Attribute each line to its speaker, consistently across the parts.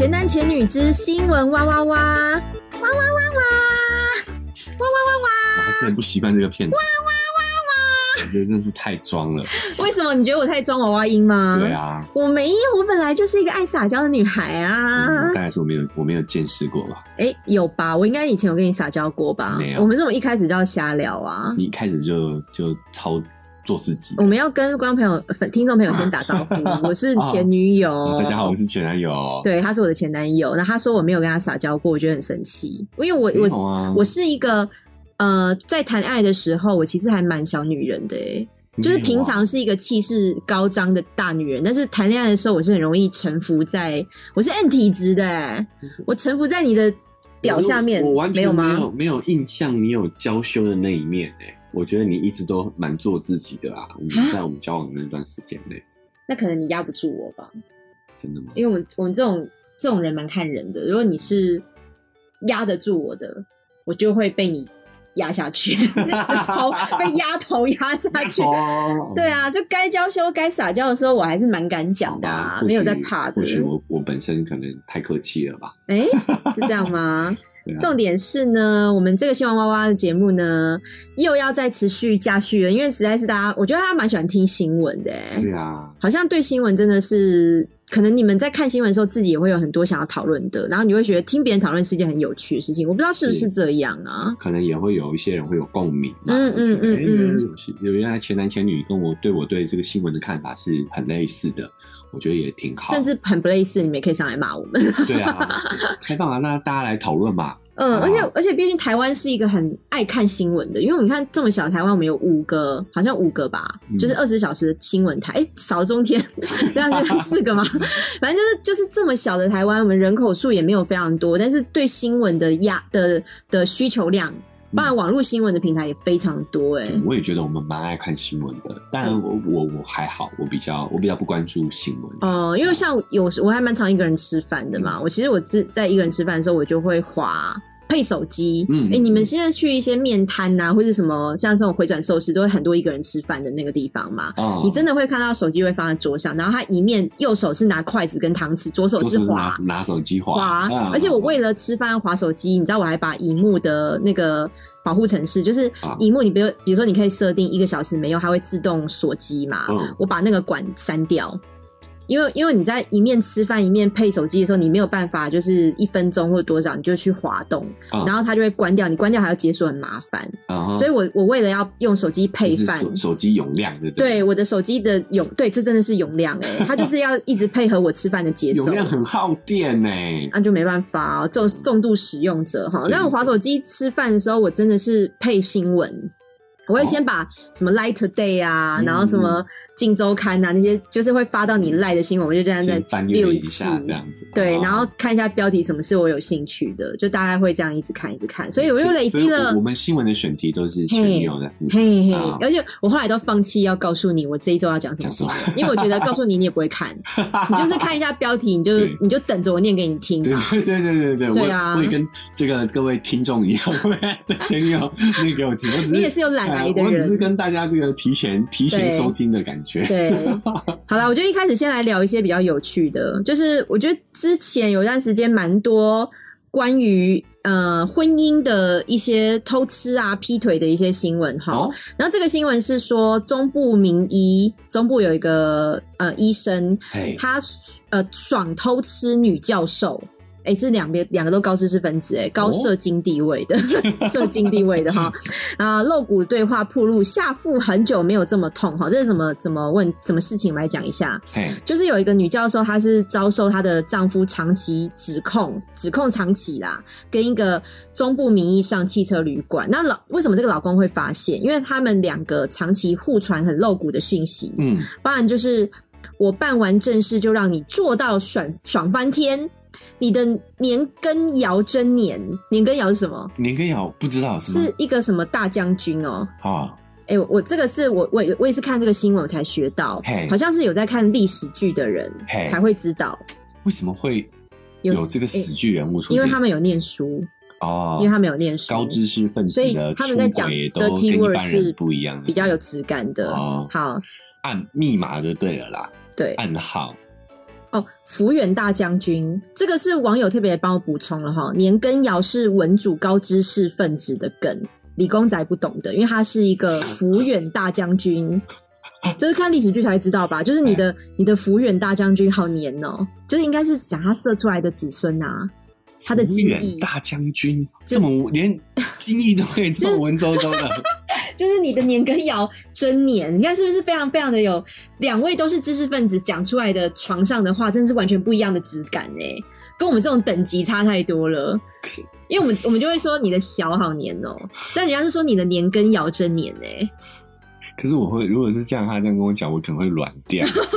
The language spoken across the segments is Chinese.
Speaker 1: 前男前女之新闻哇哇哇哇哇哇哇哇哇哇哇
Speaker 2: 我还是很不习惯这个片头。哇哇哇哇！我觉得真的是太装了。
Speaker 1: 哇！为什么你觉得我太装娃娃音吗？
Speaker 2: 对啊，
Speaker 1: 我没有，我本来就是一个爱撒娇的女孩啊。
Speaker 2: 嗯大概是我没有我没有见识过吧。
Speaker 1: 哎、有吧？我应该以前有跟你撒娇过吧
Speaker 2: 没？有
Speaker 1: 我们这种一开始就要瞎聊啊。
Speaker 2: 你一开始就就超做自己
Speaker 1: 我。们要跟观众朋友、粉听众朋友先打招呼，我是前女友、
Speaker 2: 哦大家好，我是前男友。，
Speaker 1: 对，他是我的前男友。那他说我没有跟他撒娇过，我觉得很生气，因为我我
Speaker 2: 啊，
Speaker 1: 我是一个呃，在谈爱的时候，我其实还蛮小女人的诶。就是平常是一个气势高张的大女人，但是谈恋爱的时候，我是很容易臣服在，我是 N 体质的欸，我臣服在你的屌下面，
Speaker 2: 我完全
Speaker 1: 有
Speaker 2: 没有
Speaker 1: 吗？
Speaker 2: 没有印象你有娇羞的那一面哎、我觉得你一直都蛮做自己的啊。我们在我们交往的那段时间内，
Speaker 1: 那可能你压不住我吧，
Speaker 2: 真的吗？
Speaker 1: 因为我们我们这种这种人蛮看人的，如果你是压得住我的，我就会被你压下去，头被压头压下去。
Speaker 2: 哦，
Speaker 1: 对啊，就该娇羞、该撒娇的时候，我还是蛮敢讲的、啊，没有在怕的
Speaker 2: 或。许我我本身可能太客气了吧？
Speaker 1: 哎、是这样吗？
Speaker 2: 啊
Speaker 1: 重点是呢，我们这个新闻娃娃的节目呢，又要再持续加续了，因为实在是大家，我觉得大家蛮喜欢听新闻的、欸，
Speaker 2: 对啊，
Speaker 1: 好像对新闻真的是，可能你们在看新闻的时候，自己也会有很多想要讨论的，然后你会觉得听别人讨论是一件很有趣的事情，我不知道是不是
Speaker 2: 是
Speaker 1: 这样啊？
Speaker 2: 可能也会有一些人会有共鸣嘛。
Speaker 1: 嗯嗯嗯
Speaker 2: 有些有原来前男前女跟我对我对这个新闻的看法是很类似的，我觉得也挺好。
Speaker 1: 甚至很不类似，你们也可以上来骂我们。
Speaker 2: 对啊，开放啊，那大家来讨论嘛。
Speaker 1: 嗯，而且而且，毕竟台湾是一个很爱看新闻的，因为你看这么小的台湾，我们有五个，好像五个吧，
Speaker 2: 嗯。
Speaker 1: 就是二十小时的新闻台，哎、少了中天，这样是四个吗？反正就是就是这么小的台湾，我们人口数也没有非常多，但是对新闻的压的的需求量，包含网络新闻的平台也非常多、哎、
Speaker 2: 我也觉得我们蛮爱看新闻的，但
Speaker 1: 嗯。
Speaker 2: 我我我还好，我比较我比较不关注新闻。
Speaker 1: 哦、因为像有时我还蛮常一个人吃饭的嘛，
Speaker 2: 嗯。
Speaker 1: 我其实我自在一个人吃饭的时候，我就会滑配手机。
Speaker 2: 嗯
Speaker 1: 哎、你们现在去一些面摊呐、或者什么像这种回转寿司，都会很多一个人吃饭的那个地方嘛。
Speaker 2: 哦
Speaker 1: 你真的会看到手机会放在桌上，然后他一面右手是拿筷子跟汤匙，左手
Speaker 2: 就是是
Speaker 1: 滑
Speaker 2: 拿拿手机滑，
Speaker 1: 而且我为了吃饭要滑手机，你知道我还把荧幕的那个保护程式，就是
Speaker 2: 啊
Speaker 1: 荧幕，你比如比如说你可以设定一个小时没用，它会自动锁机嘛。
Speaker 2: 嗯
Speaker 1: 我把那个管删掉。因为因为你在一面吃饭一面配手机的时候，你没有办法就是一分钟或多少你就去滑动，
Speaker 2: 嗯
Speaker 1: 然后它就会关掉，你关掉还要解锁很麻烦，
Speaker 2: 嗯
Speaker 1: 所以我我为了要用手机配
Speaker 2: 就是
Speaker 1: 饭，
Speaker 2: 手手机容量对
Speaker 1: 我的手机的容，对，这真的是容量哎、它就是要一直配合我吃饭的节奏。
Speaker 2: 容。量很耗电呢。
Speaker 1: 那、就没办法、哦，重重度使用者哈。那我滑手机吃饭的时候，我真的是配新闻，我会先把什么 Light Today 啊，
Speaker 2: 嗯。
Speaker 1: 然后什么镜周刊啊那些，就是会发到你赖的新闻，我就这样在
Speaker 2: 先翻阅一下这样子，
Speaker 1: 对，
Speaker 2: 哦。
Speaker 1: 然后看一下标题，什么是我有兴趣的，就大概会这样一直看，一直看，所以我又累积了
Speaker 2: 我我。们新闻的选题都是前女友在负责。
Speaker 1: 嘿嘿
Speaker 2: 啊，
Speaker 1: 而且我后来都放弃要告诉你我这一周要讲什么因为我觉得告诉你你也不会看，你就是看一下标题，你就
Speaker 2: 对。
Speaker 1: 你就等着我念给你听。
Speaker 2: 对
Speaker 1: 啊。
Speaker 2: 对对对对对，
Speaker 1: 对啊。
Speaker 2: 我我也跟这个各位听众一样，我也的前女友念给我听，我只是
Speaker 1: 你也是有懒癌的
Speaker 2: 人。我只是。跟大家这个提前提前收听的感觉。
Speaker 1: 对，好了，我就一开始先来聊一些比较有趣的，就是我觉得之前有段时间蛮多关于呃婚姻的一些偷吃啊、劈腿的一些新闻哈。
Speaker 2: 哦，
Speaker 1: 然后这个新闻是说中部名医，中部有一个呃医生，他呃爽偷吃女教授。哎、是两边两个都高知识分子，哎，高社经地位的，社经地位的哈。啊，露骨对话铺路，下腹很久没有这么痛哈，这是怎么怎么问什么事情来讲一下？
Speaker 2: 嘿，
Speaker 1: 就是有一个女教授，她是遭受她的丈夫长期指控，指控长期啦，跟一个中部名义上汽车旅馆。那老为什么这个老公会发现？因为他们两个长期互传很露骨的讯息，
Speaker 2: 嗯，
Speaker 1: 包含就是我办完正事就让你做到爽爽翻天。你的年羹尧真年，年羹尧是什么？
Speaker 2: 年羹尧不知道是吗？
Speaker 1: 是一个什么大将军哦、
Speaker 2: 啊，
Speaker 1: 哎、我我这个是我我也我也是看这个新闻我才学到
Speaker 2: 嘿，
Speaker 1: 好像是有在看历史剧的人
Speaker 2: 嘿。
Speaker 1: 才会知道，
Speaker 2: 为什么会
Speaker 1: 有
Speaker 2: 有这个喜剧人物出现？
Speaker 1: 因为他们有念书，
Speaker 2: 哦，
Speaker 1: 因为他们有念书，
Speaker 2: 高知识分
Speaker 1: 所以
Speaker 2: 子的出
Speaker 1: 他们在讲
Speaker 2: 轨都
Speaker 1: dirty
Speaker 2: 跟一
Speaker 1: word
Speaker 2: 般人
Speaker 1: 是
Speaker 2: 不一样，
Speaker 1: 比较有质感的。
Speaker 2: 哦。
Speaker 1: 好，
Speaker 2: 按密码就对了啦，
Speaker 1: 对，
Speaker 2: 暗号
Speaker 1: 哦，福远大将军，这个是网友特别帮我补充了哈。年羹尧是文主高知识分子的梗，理工仔不懂的，因为他是一个福远大将军，就是看历史剧才知道吧？就是你的你的福远大将军好黏哦，就是应该是讲他射出来的子孙啊，他的
Speaker 2: 福
Speaker 1: 精义，
Speaker 2: 远大将军这么连 精义都可以这么文绉绉的，
Speaker 1: 就是你的年羹尧真年，你看是不是非常非常的有？两位都是知识分子讲出来的床上的话，真的是完全不一样的质感哎，跟我们这种等级差太多了。因为我们我们就会说你的小好年哦、但人家是说你的年羹尧真年哎、
Speaker 2: 可是我会，如果是这样，他这样跟我讲，我可能会软掉。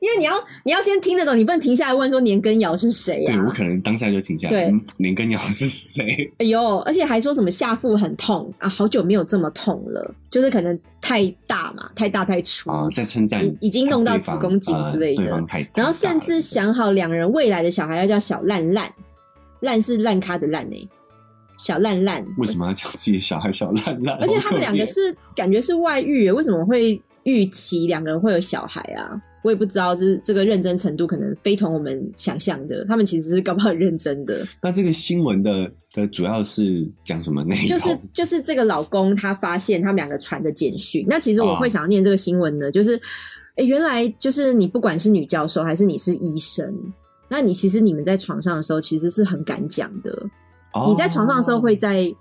Speaker 1: 因为你要你要先听得懂，你不能停下来问说年羹尧是谁
Speaker 2: 对我
Speaker 1: 啊？
Speaker 2: 可能当下就停下
Speaker 1: 对
Speaker 2: 来。对年羹尧是谁？
Speaker 1: 哎呦，而且还说什么下腹很痛啊，好久没有这么痛了，就是可能太大嘛，太大太粗，
Speaker 2: 啊，在称赞
Speaker 1: 已已经弄到子宫颈之类的然后甚至想好两人未来的小孩要叫小烂烂，烂是烂咖的烂呢、小烂烂。
Speaker 2: 为什么要讲自己的小孩小烂烂？
Speaker 1: 而且他们两个是感觉是外遇耶，为什么会预期两个人会有小孩啊？我也不知道，这这个认真程度可能非同我们想象的。他们其实是搞不好很认真的，
Speaker 2: 那这个新闻的的主要是讲什么内容？
Speaker 1: 就是就是这个老公他发现他们两个传的简讯。那其实我
Speaker 2: 哦
Speaker 1: 会想要念这个新闻呢，就是诶原来就是你不管是女教授还是你是医生，那你其实你们在床上的时候其实是很敢讲的。
Speaker 2: 哦
Speaker 1: 你在床上的时候会在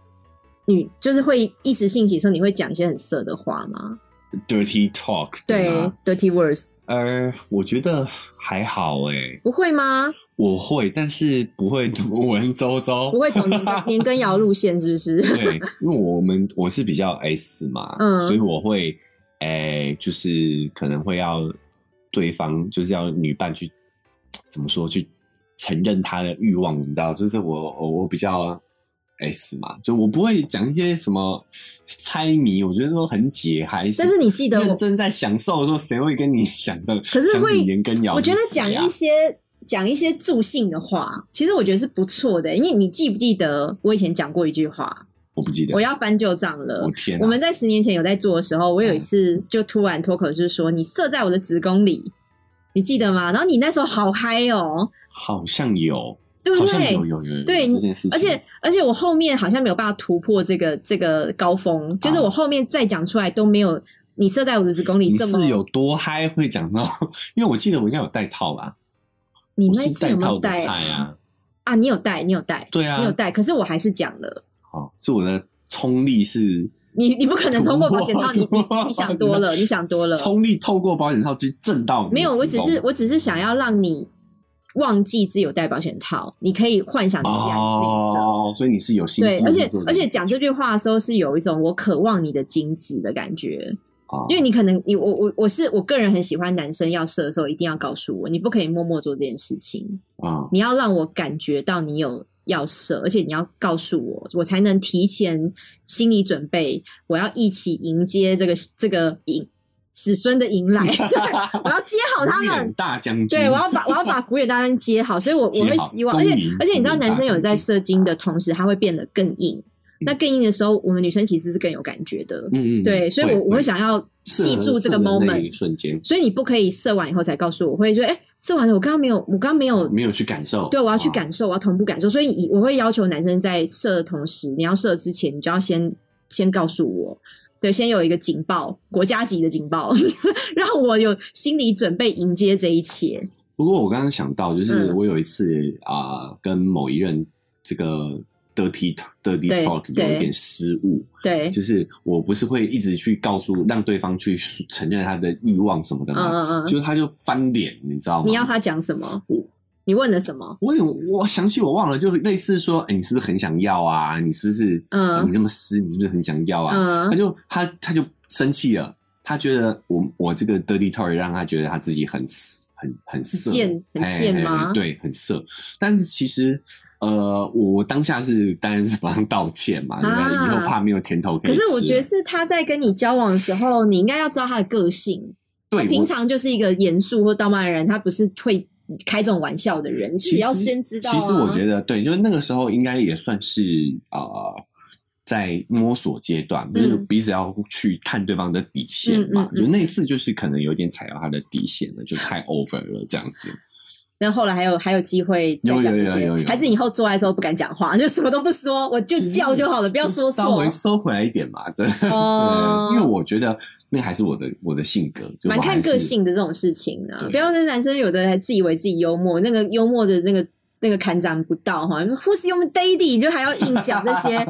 Speaker 1: 女就是会一时兴起的时候，你会讲一些很色的话吗
Speaker 2: ？dirty talk
Speaker 1: 对
Speaker 2: 吗
Speaker 1: ，dirty words
Speaker 2: 呃，我觉得还好哎，
Speaker 1: 不会吗？
Speaker 2: 我会，但是不会图文绉绉，
Speaker 1: 不会走年羹年羹尧路线是不是？
Speaker 2: 对，因为我们我是比较 S 嘛，
Speaker 1: 嗯
Speaker 2: 所以我会，诶、就是可能会要对方就是要女伴去怎么说去承认他的欲望，你知道，就是我我我比较 S 嘛，就我不会讲一些什么猜谜，我觉得都很解嗨。
Speaker 1: 但是你记得我
Speaker 2: 认真在享受的时候，谁会跟你想的？
Speaker 1: 可是会
Speaker 2: 想起年羹尧
Speaker 1: 我觉得讲一些讲一些助兴的话，其实我觉得是不错的。因为你记不记得我以前讲过一句话？
Speaker 2: 我不记得，
Speaker 1: 我要翻旧账了
Speaker 2: 我。天啊，
Speaker 1: 我们在十年前有在做的时候，我有一次就突然脱口就是说：“你射在我的子宫里。”你记得吗？然后你那时候好嗨哦，
Speaker 2: 好像有，
Speaker 1: 对不
Speaker 2: 好像
Speaker 1: 对？
Speaker 2: 有有有有
Speaker 1: 对
Speaker 2: 这件事情，
Speaker 1: 而且而且我后面好像没有办法突破这个这个高峰，就是我后面再讲出来都没有你射在我的子宫里
Speaker 2: 你
Speaker 1: 这么
Speaker 2: 是有多嗨会讲到？因为我记得我应该有带套啦，
Speaker 1: 你那一次有没有带
Speaker 2: 带啊，
Speaker 1: 啊，你有带，你有带，
Speaker 2: 对啊
Speaker 1: 你有带，可是我还是讲了。
Speaker 2: 好，是我的冲力是
Speaker 1: 你你不可能通过保险套，你你你想多了，你想多了。
Speaker 2: 冲力透过保险套去震到你
Speaker 1: 没有，我只是我只是想要让你忘记自己有戴保险套，你可以幻想自己爱内射。
Speaker 2: 哦，所以你是有心
Speaker 1: 对，而且而且讲这句话的时候是有一种我渴望你的精子的感觉，
Speaker 2: 哦。
Speaker 1: 因为你可能你我我我是我个人很喜欢男生要射的时候一定要告诉我，你不可以默默做这件事情，
Speaker 2: 啊
Speaker 1: 你要让我感觉到你有要射，而且你要告诉我，我才能提前心理准备，我要一起迎接这个这个迎子孙的迎来，对，我要接好他们。
Speaker 2: 大将军，
Speaker 1: 对，我要把我要把福远大将接好，所以我我会希望，而且而且你知道，男生有在射精的同时，他会变得更硬。那更硬的时候，我们女生其实是更有感觉的。
Speaker 2: 嗯嗯，
Speaker 1: 对，所以我我会想要
Speaker 2: 射
Speaker 1: 记住这个 moment，
Speaker 2: 一瞬间。
Speaker 1: 所以你不可以射完以后才告诉我，我会说，哎、射完了，我刚刚没有，我刚刚没有，
Speaker 2: 没有去感受，
Speaker 1: 对，我要去
Speaker 2: 哦。
Speaker 1: 感受，我要同步感受，所以以我会要求男生在射的同时，你要射之前，你就要先先告诉我，对，先有一个警报，国家级的警报，让我有心理准备迎接这一切。
Speaker 2: 不过我刚刚想到，就是
Speaker 1: 嗯
Speaker 2: 我有一次啊、跟某一任这个 dirty dirty talk 有一点失误，
Speaker 1: 对，
Speaker 2: 就是我不是会一直去告诉让对方去承认他的欲望什么的
Speaker 1: 嗯
Speaker 2: 吗？
Speaker 1: 嗯嗯，
Speaker 2: 就是他就翻脸，你知道吗？
Speaker 1: 你要他讲什么
Speaker 2: 我？
Speaker 1: 你问了什么？
Speaker 2: 我有我详细我忘了，就类似说，哎、你是不是很想要啊？你是不是
Speaker 1: 嗯
Speaker 2: 啊你这么湿，你是不是很想要啊？
Speaker 1: 嗯
Speaker 2: 他就他他就生气了，他觉得我我这个 dirty talk 让他觉得他自己很很很色，
Speaker 1: 贱很
Speaker 2: 哎
Speaker 1: 贱吗
Speaker 2: 哎对，很色。但是其实呃，我当下是当然是帮他道歉嘛，对不对？
Speaker 1: 啊
Speaker 2: 以后怕没有甜头可以。
Speaker 1: 可是我觉得是他在跟你交往的时候，你应该要知道他的个性。
Speaker 2: 对，
Speaker 1: 平常就是一个严肃或道貌的人，他不是会开这种玩笑的人，你自己要先知道、啊。
Speaker 2: 其实我觉得，对，就是那个时候应该也算是呃，在摸索阶段，就是
Speaker 1: 嗯
Speaker 2: 彼此要去探对方的底线嘛。就那次就是可能有点踩到他的底线了，就太 over 了这样子。
Speaker 1: 那后来还有还有机会再讲这些，
Speaker 2: 有有有有有
Speaker 1: 还是以后做爱的时候不敢讲话，就什么都不说，我就叫就好了，不要说错
Speaker 2: 稍微。收回来一点嘛，对，
Speaker 1: 哦
Speaker 2: 对因为我觉得那还是我的我的性格，就
Speaker 1: 蛮看个性的这种事情啊，不要那男生有的还自以为自己幽默，那个幽默的那个那个砍斩不到哈，Who's your daddy？就还要硬讲这些，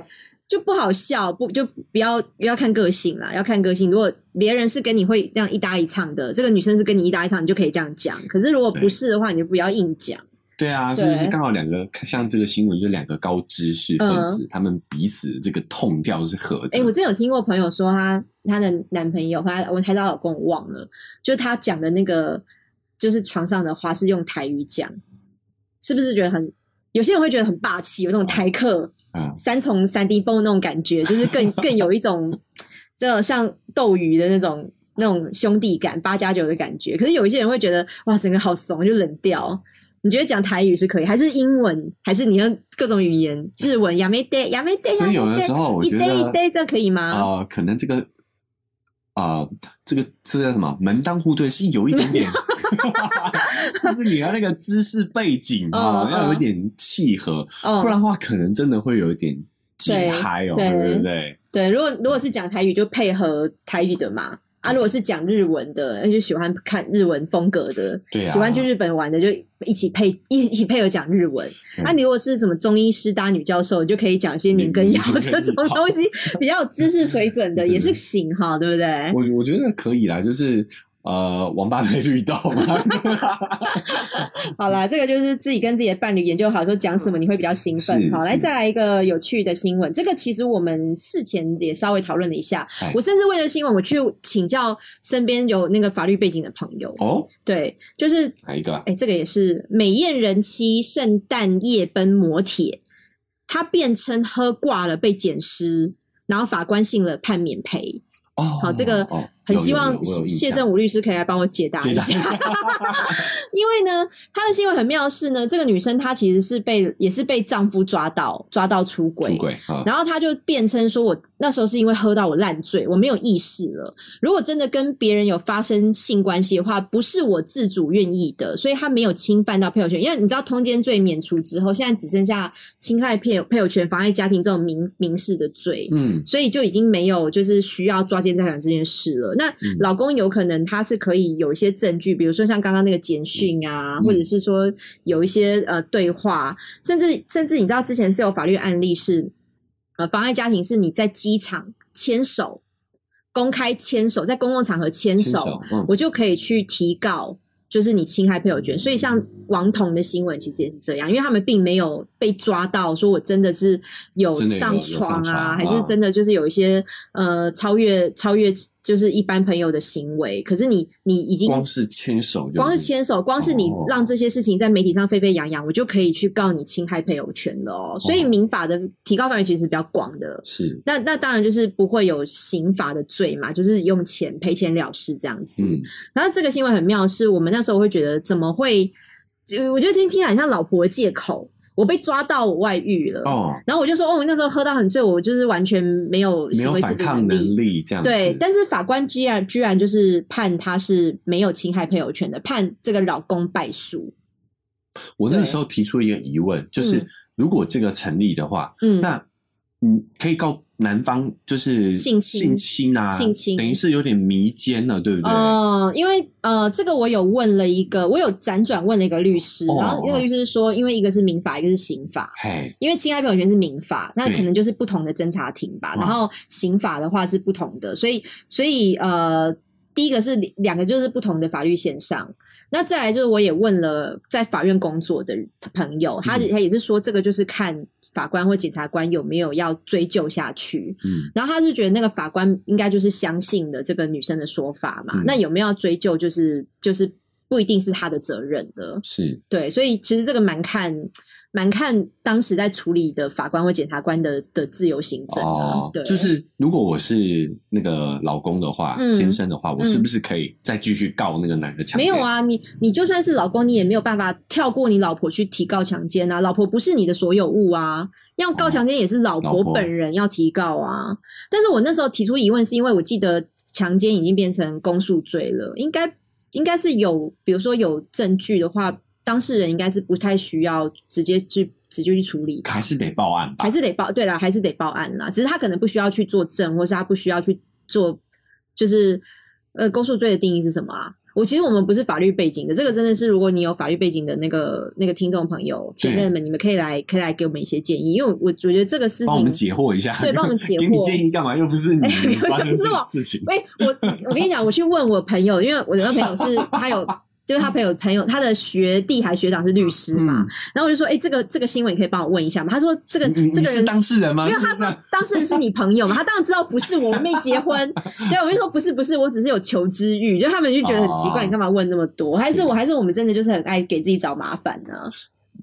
Speaker 1: 就不好笑，不就不要不要看个性啦，要看个性。如果别人是跟你会这样一搭一唱的，这个女生是跟你一搭一唱，你就可以这样讲。可是如果不是的话，你就不要硬讲。
Speaker 2: 对啊，就
Speaker 1: 对
Speaker 2: 是刚好两个像这个新闻，就两个高知识分子，他们彼此这个痛调是合的。
Speaker 1: 哎、我之前有听过朋友说她她的男朋友，她我还是她老公，我忘了，就是他讲的那个，就是床上的话是用台语讲，是不是觉得很？有些人会觉得很霸气，有那种台客
Speaker 2: 嗯，
Speaker 1: 三重三 D 风那种感觉，就是更更有一种 这种像斗鱼的那种那种兄弟感，八加九的感觉。可是有一些人会觉得哇，整个好怂，就冷掉。你觉得讲台语是可以，还是英文，还是你用各种语言，日文、亚美得、亚美得？
Speaker 2: 所以有的时候我觉得
Speaker 1: 一 day 一 day 这可以吗？
Speaker 2: 啊，可能这个啊，这个这个叫什么门当户对是有一点点 就是你要那个知识背景啊，
Speaker 1: 嗯
Speaker 2: 要有一点契合，
Speaker 1: 哦
Speaker 2: 不然的话可能真的会有一点解嗨哦，
Speaker 1: 对
Speaker 2: 对不对？
Speaker 1: 对，如果如果是讲台语，就配合台语的嘛。啊，如果是讲日文的，那就喜欢看日文风格的，
Speaker 2: 对啊
Speaker 1: 喜欢去日本玩的，就一起配一一起配合讲日文。
Speaker 2: 嗯
Speaker 1: 啊，你如果是什么中医师搭女教授，你就可以讲一些年羹尧
Speaker 2: 年
Speaker 1: 这种东西，比较有知识水准的，也是行哈，对不对？
Speaker 2: 我我觉得可以啦，就是呃，王八配绿豆吗，
Speaker 1: 好啦，这个就是自己跟自己的伴侣研究好，说讲什么你会比较兴奋。好，来再来一个有趣的新闻。这个其实我们事前也稍微讨论了一下
Speaker 2: 哎，
Speaker 1: 我甚至为了新闻，我去请教身边有那个法律背景的朋友。
Speaker 2: 哦，
Speaker 1: 对，就是
Speaker 2: 哪一个啊？
Speaker 1: 哎，这个也是美艳人妻圣诞夜奔摩铁，他辩称喝挂了被捡尸，然后法官信了判免赔。
Speaker 2: 哦，
Speaker 1: 好，这个
Speaker 2: 哦
Speaker 1: 很希望谢正武律师可以来帮我解答一下。因为呢，她的新闻很妙是呢，这个女生她其实是被也是被丈夫抓到抓到出轨，
Speaker 2: 出轨啊，
Speaker 1: 然后她就辩称说我，那时候是因为喝到我烂醉，我没有意识了。如果真的跟别人有发生性关系的话，不是我自主愿意的，所以他没有侵犯到配偶权。因为你知道通奸罪免除之后，现在只剩下侵害配偶配偶权、妨碍家庭这种民民事的罪。
Speaker 2: 嗯，
Speaker 1: 所以就已经没有就是需要抓奸在床这件事了。那
Speaker 2: 嗯
Speaker 1: 老公有可能他是可以有一些证据，比如说像刚刚那个简讯啊，
Speaker 2: 嗯
Speaker 1: 或者是说有一些呃对话，甚至甚至你知道之前是有法律案例是呃妨碍家庭是你在机场牵手。公开牵手，在公共场合牵手，
Speaker 2: 手嗯
Speaker 1: 我就可以去提告，就是你侵害配偶权。所以像王彤的新闻其实也是这样，因为他们并没有被抓到，说我真的是有上床啊，还是
Speaker 2: 啊
Speaker 1: 真的就是有一些呃超越超越就是一般朋友的行为。可是你你已经
Speaker 2: 光是牵手就，
Speaker 1: 光是牵手，光是你
Speaker 2: 哦
Speaker 1: 让这些事情在媒体上沸沸扬扬，我就可以去告你侵害配偶权了哦。所以民法的提高范围其实是比较广的。
Speaker 2: 是，
Speaker 1: 那那当然就是不会有刑法的罪嘛，就是用钱赔钱了事这样子。
Speaker 2: 嗯，
Speaker 1: 然后这个新闻很妙，是我们那时候会觉得怎么会？我觉得听听起来很像老婆的借口，我被抓到我外遇了。
Speaker 2: 哦，
Speaker 1: 然后我就说，哦，我那时候喝到很醉，我就是完全没有
Speaker 2: 没有反抗能
Speaker 1: 力。
Speaker 2: 力这样子，
Speaker 1: 对，但是法官居然居然就是判他是没有侵害配偶权的，判这个老公败诉。
Speaker 2: 我那个时候提出一个疑问，就是
Speaker 1: 嗯
Speaker 2: 如果这个成立的话，
Speaker 1: 嗯，
Speaker 2: 那嗯，可以告男方就是
Speaker 1: 性侵
Speaker 2: 性侵啊，
Speaker 1: 性侵
Speaker 2: 等于是有点迷奸了，对不对？
Speaker 1: 哦、因为呃，这个我有问了一个，我有辗转问了一个律师，
Speaker 2: 哦
Speaker 1: 然后那个律师说，因为一个是民法，一个是刑法。
Speaker 2: 嘿，
Speaker 1: 因为侵害朋友权是民法，那可能就是不同的侦查庭吧。
Speaker 2: 哦
Speaker 1: 然后刑法的话是不同的，所以所以呃，第一个是两个就是不同的法律线上。那再来就是我也问了在法院工作的朋友，他
Speaker 2: 嗯
Speaker 1: 他也是说这个就是看法官或检察官有没有要追究下去。
Speaker 2: 嗯，
Speaker 1: 然后他是觉得那个法官应该就是相信了这个女生的说法嘛，
Speaker 2: 嗯
Speaker 1: 那有没有要追究，就是就是不一定是他的责任的。
Speaker 2: 是
Speaker 1: 对，所以其实这个蛮看蛮看当时在处理的法官或检察官的的自由行政啊。
Speaker 2: 哦
Speaker 1: 对，，
Speaker 2: 就是如果我是那个老公的话，
Speaker 1: 嗯
Speaker 2: 先生的话，我是不是可以再继续告那个男的强奸？
Speaker 1: 没有，啊，你你就算是老公，你也没有办法跳过你老婆去提告强奸啊，老婆不是你的所有物啊。要告强奸也是老
Speaker 2: 婆
Speaker 1: 本人要提告啊。但是我那时候提出疑问，是因为我记得强奸已经变成公诉罪了，应该应该是有，比如说有证据的话，当事人应该是不太需要直接去直接去处理，
Speaker 2: 还是得报案吧
Speaker 1: 还。是得报，对啦，还是得报案啦。只是他可能不需要去作证，或是他不需要去做，就是呃，公诉罪的定义是什么啊？我其实我们不是法律背景的，这个真的是如果你有法律背景的那个那个听众朋友前任们，你们可以来可以来给我们一些建议，因为我我觉得这个事情
Speaker 2: 帮我们。解惑一下，
Speaker 1: 对帮我们解惑
Speaker 2: 给你建议干嘛？又不是你
Speaker 1: 哎
Speaker 2: 发生这个
Speaker 1: 不是我
Speaker 2: 事情。
Speaker 1: 哎、我我跟你讲，我去问我朋友，因为我的那朋友是他有，就是他朋友朋友他的学弟还学长是律师嘛，
Speaker 2: 嗯
Speaker 1: 然后我就说，哎、这个这个新闻你可以帮我问一下吗？他说这个这个人
Speaker 2: 当事人吗？
Speaker 1: 因为他说当事人是你朋友嘛，他当然知道不是我，我没结婚。对，我就说不是不是，我只是有求知欲，就他们就觉得很奇怪，
Speaker 2: 哦
Speaker 1: 你干嘛问那么多？还是我还是我们真的就是很爱给自己找麻烦呢、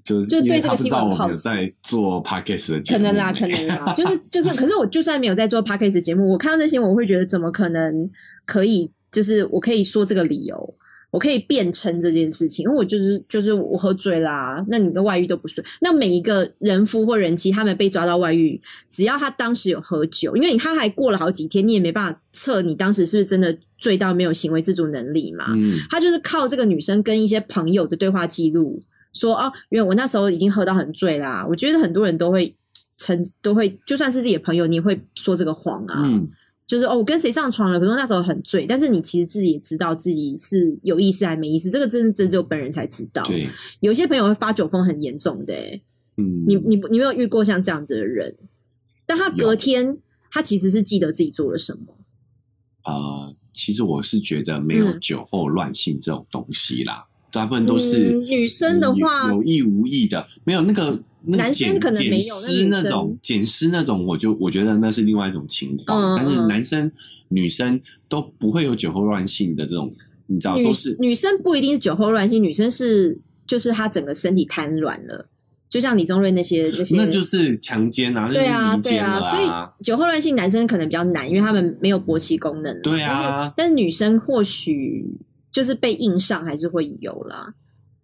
Speaker 2: 就是
Speaker 1: 就对这个新闻好
Speaker 2: 在做 podcast 的节目，
Speaker 1: 可能啦，可能啦，就是就算，可是我就算没有在做 podcast 节目，我看到这新闻，我会觉得怎么可能可以？就是我可以说这个理由，我可以辩称这件事情，因为我就是就是我喝醉啦，那你的外遇都不算。那每一个人夫或人妻，他们被抓到外遇，只要他当时有喝酒，因为他还过了好几天，你也没办法测你当时是不是真的醉到没有行为自主能力嘛。
Speaker 2: 嗯，
Speaker 1: 他就是靠这个女生跟一些朋友的对话记录，说哦，因为我那时候已经喝到很醉啦。我觉得很多人都会成都会，就算是自己的朋友，你也会说这个谎啊。
Speaker 2: 嗯，
Speaker 1: 就是哦，我跟谁上床了？可是我那时候很醉，但是你其实自己也知道自己是有意识还没意识，这个真真只有本人才知道。
Speaker 2: 对，
Speaker 1: 有些朋友会发酒疯很严重的、欸，
Speaker 2: 嗯，
Speaker 1: 你你你没有遇过像这样子的人？但他隔天他其实是记得自己做了什么。
Speaker 2: 呃，其实我是觉得没有
Speaker 1: 嗯
Speaker 2: 酒后乱性这种东西啦，大部分都是、
Speaker 1: 嗯女生的话
Speaker 2: 有有意无意的，没有那个
Speaker 1: 男生可能没有
Speaker 2: 捡尸
Speaker 1: 那
Speaker 2: 种捡尸那种，我就我觉得那是另外一种情
Speaker 1: 嗯
Speaker 2: 况，但是
Speaker 1: 嗯
Speaker 2: 男生女生都不会有酒后乱性的这种，你知道都是
Speaker 1: 女生不一定是酒后乱性，女生是就是她整个身体瘫软了，就像李宗瑞那些那些，
Speaker 2: 那就是强奸啊，那
Speaker 1: 对啊对啊，所以酒后乱性男生可能比较难，因为他们没有勃起功能。
Speaker 2: 对啊
Speaker 1: 但是但是女生或许就是被硬上还是会有啦。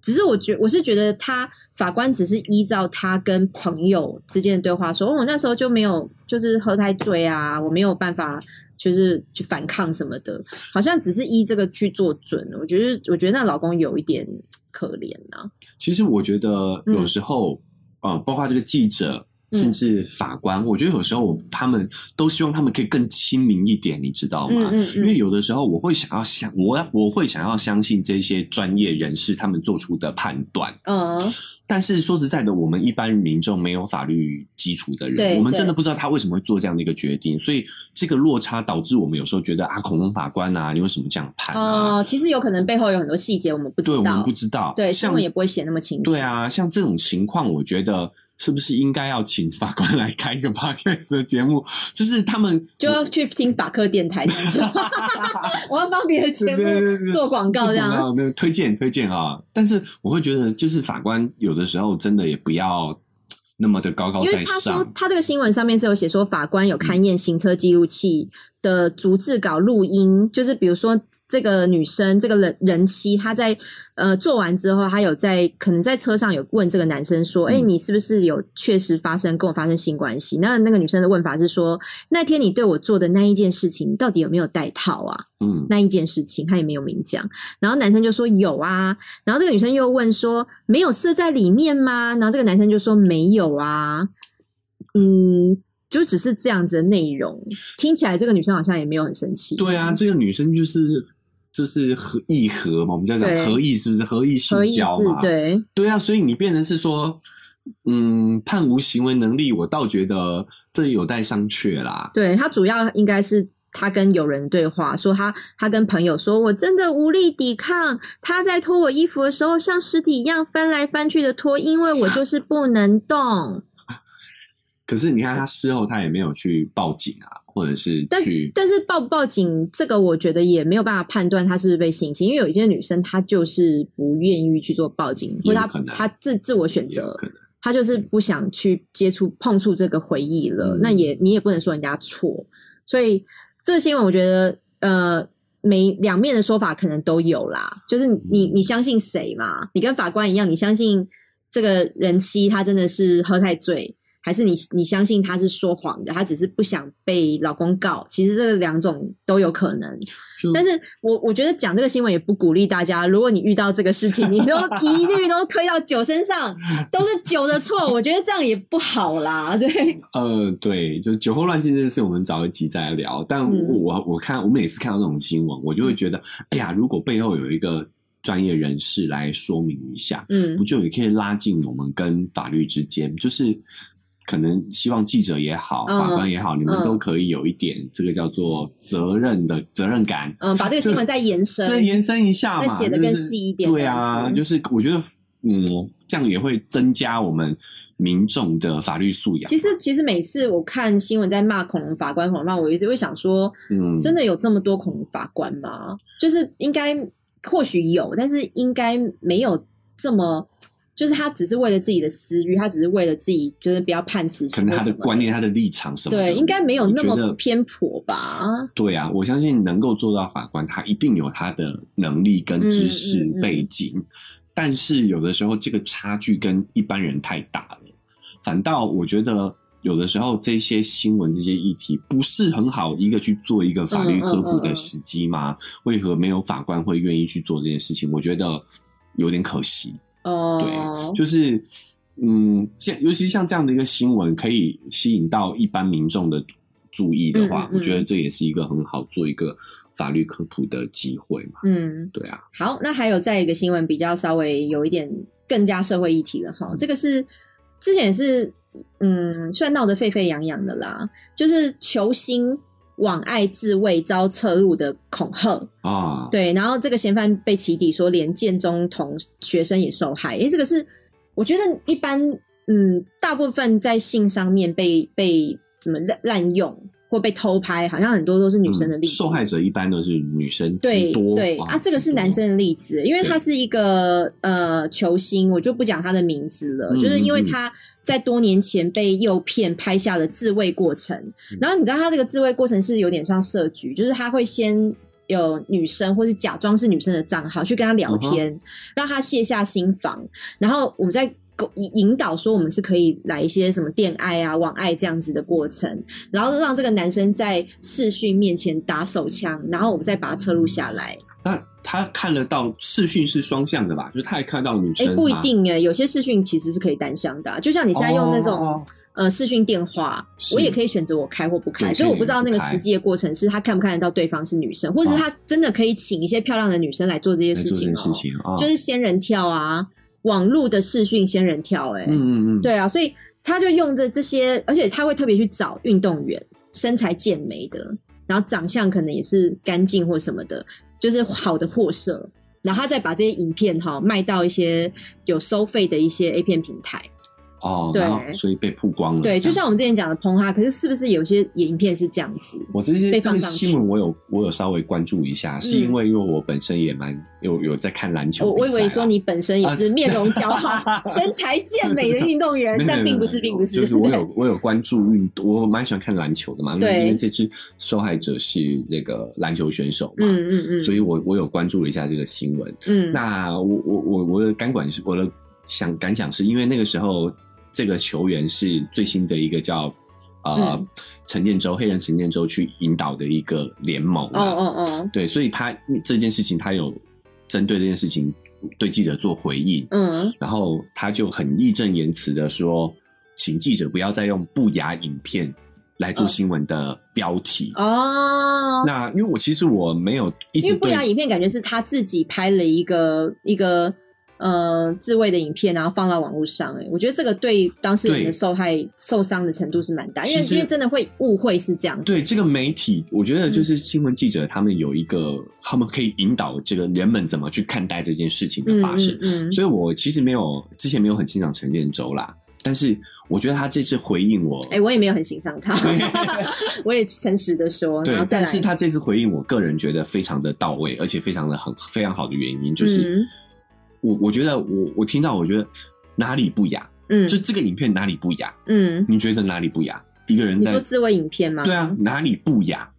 Speaker 1: 只是我觉我是觉得他法官只是依照他跟朋友之间的对话说，哦，我那时候就没有就是喝太醉啊，我没有办法就是去反抗什么的，好像只是依这个去做准。我觉得我觉得那老公有一点可怜啊。
Speaker 2: 其实我觉得有时候，呃，包括这个记者，
Speaker 1: 嗯
Speaker 2: 甚至法官，我觉得有时候他们都希望他们可以更亲民一点，你知道吗？
Speaker 1: 嗯嗯嗯
Speaker 2: 因为有的时候我会想要相，我要我会想要相信这些专业人士他们做出的判断。
Speaker 1: 嗯，
Speaker 2: 但是说实在的，我们一般民众没有法律基础的人，我们真的不知道他为什么会做这样的一个决定，所以这个落差导致我们有时候觉得啊，恐龙法官啊，你为什么这样判啊？
Speaker 1: 哦、其实有可能背后有很多细节我们不知道
Speaker 2: 对，
Speaker 1: 道，
Speaker 2: 我们不知道。
Speaker 1: 对，新
Speaker 2: 像
Speaker 1: 闻也不会写那么清楚。
Speaker 2: 对，啊，像这种情况，我觉得是不是应该要请法官来开一个 podcast 的节目？就是他们
Speaker 1: 就要去听法科电台。我要帮别的节目做广告这样。
Speaker 2: 啊，没有推荐推荐啊。但是我会觉得，就是法官有的时候真的也不要那么的高高在
Speaker 1: 因为他说
Speaker 2: 上。
Speaker 1: 他这个新闻上面是有写说，法官有勘验行车记录器的逐字稿录音，就是比如说这个女生这个人人妻，她在呃做完之后，她有在可能在车上有问这个男生说，哎、
Speaker 2: 嗯
Speaker 1: 你是不是有确实发生跟我发生性关系？那那个女生的问法是说，那天你对我做的那一件事情，你到底有没有带套啊？
Speaker 2: 嗯，
Speaker 1: 那一件事情，她也没有明讲。然后男生就说有啊，然后这个女生又问说没有射在里面吗？然后这个男生就说没有啊，嗯，就只是这样子的内容，听起来这个女生好像也没有很生气。
Speaker 2: 对啊，这个女生就是就是合意合嘛，我们叫讲
Speaker 1: 对
Speaker 2: 合意，是不是合意性交嘛？？
Speaker 1: 对，
Speaker 2: 对啊，所以你变成是说，嗯，判无行为能力，我倒觉得这有待商榷啦。
Speaker 1: 对他主要应该是。他跟友人对话，说他他跟朋友说，我真的无力抵抗，他在脱我衣服的时候像尸体一样翻来翻去的脱，因为我就是不能动。
Speaker 2: 可是你看他事后他也没有去报警啊，或者是
Speaker 1: 但
Speaker 2: 去
Speaker 1: 但是报不报警，这个我觉得也没有办法判断她是不是被性侵，因为有一些女生她就是不愿意去做报警，或者她她自自我选
Speaker 2: 有
Speaker 1: 择，她就是不想去接触碰触这个回忆了。
Speaker 2: 嗯
Speaker 1: 那也你也不能说人家错，所以这个新闻我觉得呃。每两面的说法可能都有啦，就是你你相信谁嘛？你跟法官一样，你相信这个人妻她真的是喝太醉，还是你你相信他是说谎的，他只是不想被老公告？其实这两种都有可能。但是我我觉得讲这个新闻也不鼓励大家，如果你遇到这个事情，你都 一律都推到酒身上，都是酒的错，我觉得这样也不好啦。对，
Speaker 2: 呃，对，就酒后乱性这件事，我们早一集再来聊。但我、
Speaker 1: 嗯
Speaker 2: 我我看我每次看到这种新闻，我就会觉得，哎呀，如果背后有一个专业人士来说明一下，
Speaker 1: 嗯
Speaker 2: 不就也可以拉近我们跟法律之间，就是可能希望记者也好，
Speaker 1: 嗯。
Speaker 2: 法官也好，你们
Speaker 1: 嗯
Speaker 2: 都可以有一点这个叫做责任的责任感，
Speaker 1: 嗯，把这个新闻再延伸，
Speaker 2: 再延伸一下嘛，
Speaker 1: 再写的更
Speaker 2: 就是
Speaker 1: 细一点
Speaker 2: 对
Speaker 1: 这
Speaker 2: 啊，就是我觉得，嗯，这样也会增加我们民众的法律素养。
Speaker 1: 其实，其实每次我看新闻在骂恐龙法官、恐龙法，我一直会想说，
Speaker 2: 嗯，
Speaker 1: 真的有这么多恐龙法官吗？就是应该或许有，但是应该没有这么，就是他只是为了自己的私欲，他只是为了自己，就是不要判死刑可能
Speaker 2: 他的观念、他的立场什么的，
Speaker 1: 对，应该没有那么偏颇吧？
Speaker 2: 对啊，我相信能够做到法官，他一定有他的能力跟知识
Speaker 1: 嗯嗯嗯
Speaker 2: 背景，但是有的时候这个差距跟一般人太大了，反倒我觉得有的时候这些新闻、这些议题不是很好一个去做一个法律科普的时机吗？为何没有法官会愿意去做这件事情？我觉得有点可惜。
Speaker 1: 哦，
Speaker 2: 对，就是嗯，像尤其像这样的一个新闻，可以吸引到一般民众的注意的话，
Speaker 1: 嗯嗯嗯
Speaker 2: 我觉得这也是一个很好做一个法律科普的机会嘛。
Speaker 1: 嗯，
Speaker 2: 对啊，
Speaker 1: 好，那还有再一个新闻比较稍微有一点更加社会议题了哈，这个是之前也是嗯，虽然闹得沸沸扬扬的啦，就是球星网爱自卫遭侧入的恐吓，
Speaker 2: 啊，
Speaker 1: 对，然后这个嫌犯被起底说连建中同学生也受害，诶，这个是我觉得一般嗯，大部分在性上面被被怎么滥滥用或被偷拍，好像很多都是女生的例子，
Speaker 2: 嗯受害者一般都是女生
Speaker 1: 对
Speaker 2: 居多，
Speaker 1: 对啊，这个是男生的例子，因为他是一个呃球星，我就不讲他的名字了，
Speaker 2: 嗯
Speaker 1: 就是因为他在多年前被诱骗拍下了自慰过程，
Speaker 2: 嗯。
Speaker 1: 然后你知道他这个自慰过程是有点像设局，就是他会先。有女生或是假装是女生的账号去跟他聊
Speaker 2: 嗯
Speaker 1: 天，让他卸下心防，然后我们再勾引引导说我们是可以来一些什么恋爱啊、网爱这样子的过程，然后让这个男生在视讯面前打手枪，然后我们再把他侧录下来。
Speaker 2: 那他看得到视讯是双向的吧？就是他也看到女
Speaker 1: 哎、
Speaker 2: 生，
Speaker 1: 不一。定哎，有些视讯其实是可以单向的啊、就像你现在用那种、
Speaker 2: 哦
Speaker 1: 呃视讯电话，我也可以选择我开或不开，所以我不知道那个实际的过程是他看不看得到对方是女生，或者是他真的可以请一些漂亮的女生来做这些事情
Speaker 2: 事情啊，
Speaker 1: 就是仙人跳啊，网络的视讯仙人跳、哎、
Speaker 2: 嗯嗯嗯，
Speaker 1: 对啊，所以他就用着这些，而且他会特别去找运动员，身材健美的，然后长相可能也是干净或什么的，就是好的货色，然后他再把这些影片哈卖到一些有收费的一些 A 片平台。
Speaker 2: 哦，
Speaker 1: 对
Speaker 2: 所以被曝光了。
Speaker 1: 对，就像我们之前讲的碰哈，可是是不是有些影片是这样子？
Speaker 2: 我这些这个新闻，我有我有稍微关注一下，是因为因为我本身也蛮有有在看篮球
Speaker 1: 我我以为说你本身也是面容姣好、身材健美的运动员但并不是，并不是。
Speaker 2: 就是我有我有关注运，我蛮喜欢看篮球的嘛，因为
Speaker 1: 对
Speaker 2: 因为这支受害者是这个篮球选手嘛，
Speaker 1: 嗯嗯嗯，
Speaker 2: 所以我我有关注了一下这个新闻。
Speaker 1: 嗯
Speaker 2: 那我我我我的感管是我的想感想是因为那个时候这个球员是最新的一个叫呃
Speaker 1: 嗯。
Speaker 2: 陈建州黑人陈建州去引导的一个联盟
Speaker 1: 哦
Speaker 2: 啊，
Speaker 1: 哦哦，
Speaker 2: 对，所以他这件事情他有针对这件事情对记者做回应，
Speaker 1: 嗯。
Speaker 2: 然后他就很义正言辞的说，请记者不要再用不雅影片来做
Speaker 1: 哦
Speaker 2: 新闻的标题。
Speaker 1: 哦，
Speaker 2: 那因为我其实我没有一直
Speaker 1: 因为不雅影片感觉是他自己拍了一个一个呃自慰的影片，然后放到网络上。哎，我觉得这个对当事人的受害受伤的程度是蛮大，因为因为真的会误会是这样子。
Speaker 2: 对这个媒体，我觉得就是新闻记者他们有一个，他们可以引导这个人们怎么去看待这件事情的
Speaker 1: 嗯
Speaker 2: 发生。
Speaker 1: 嗯嗯，
Speaker 2: 所以我其实没有之前没有很欣赏陈建州啦，但是我觉得他这次回应我，
Speaker 1: 哎、我也没有很欣赏他，我也诚实的说，然
Speaker 2: 对但是他这次回应，我个人觉得非常的到位，而且非常的很非常好的原因，就是、
Speaker 1: 嗯
Speaker 2: 我我觉得我我听到我觉得哪里不雅，
Speaker 1: 嗯
Speaker 2: 就这个影片哪里不雅？
Speaker 1: 嗯，
Speaker 2: 你觉得哪里不雅？一个人在
Speaker 1: 你说自慰影片吗？
Speaker 2: 对啊，哪里不雅？